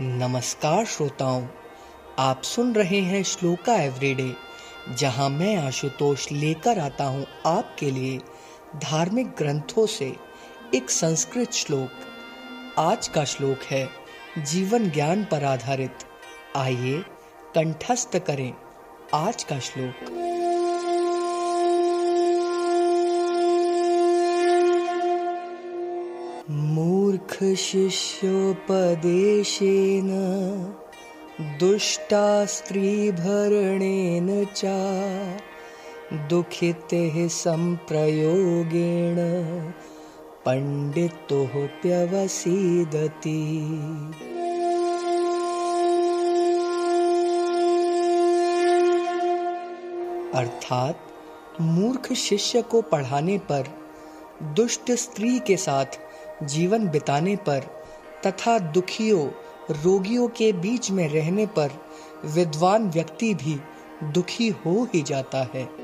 नमस्कार श्रोताओं, आप सुन रहे हैं श्लोका एवरीडे, जहाँ मैं आशुतोष लेकर आता हूँ आपके लिए धार्मिक ग्रंथों से एक संस्कृत श्लोक। आज का श्लोक है, जीवन ज्ञान पर आधारित। आइए कंठस्थ करें आज का श्लोक। मूर्ख शिष्योपदेशेन दुष्टा स्त्रीभरणेन च, दुःखितेः सम्प्रयोगेण प्यवसीदति अर्थात मूर्ख शिष्य को पढ़ाने पर दुष्ट स्त्री के साथ जीवन बिताने पर तथा दुखियों, रोगियों के बीच में रहने पर विद्वान व्यक्ति भी दुखी हो ही जाता है।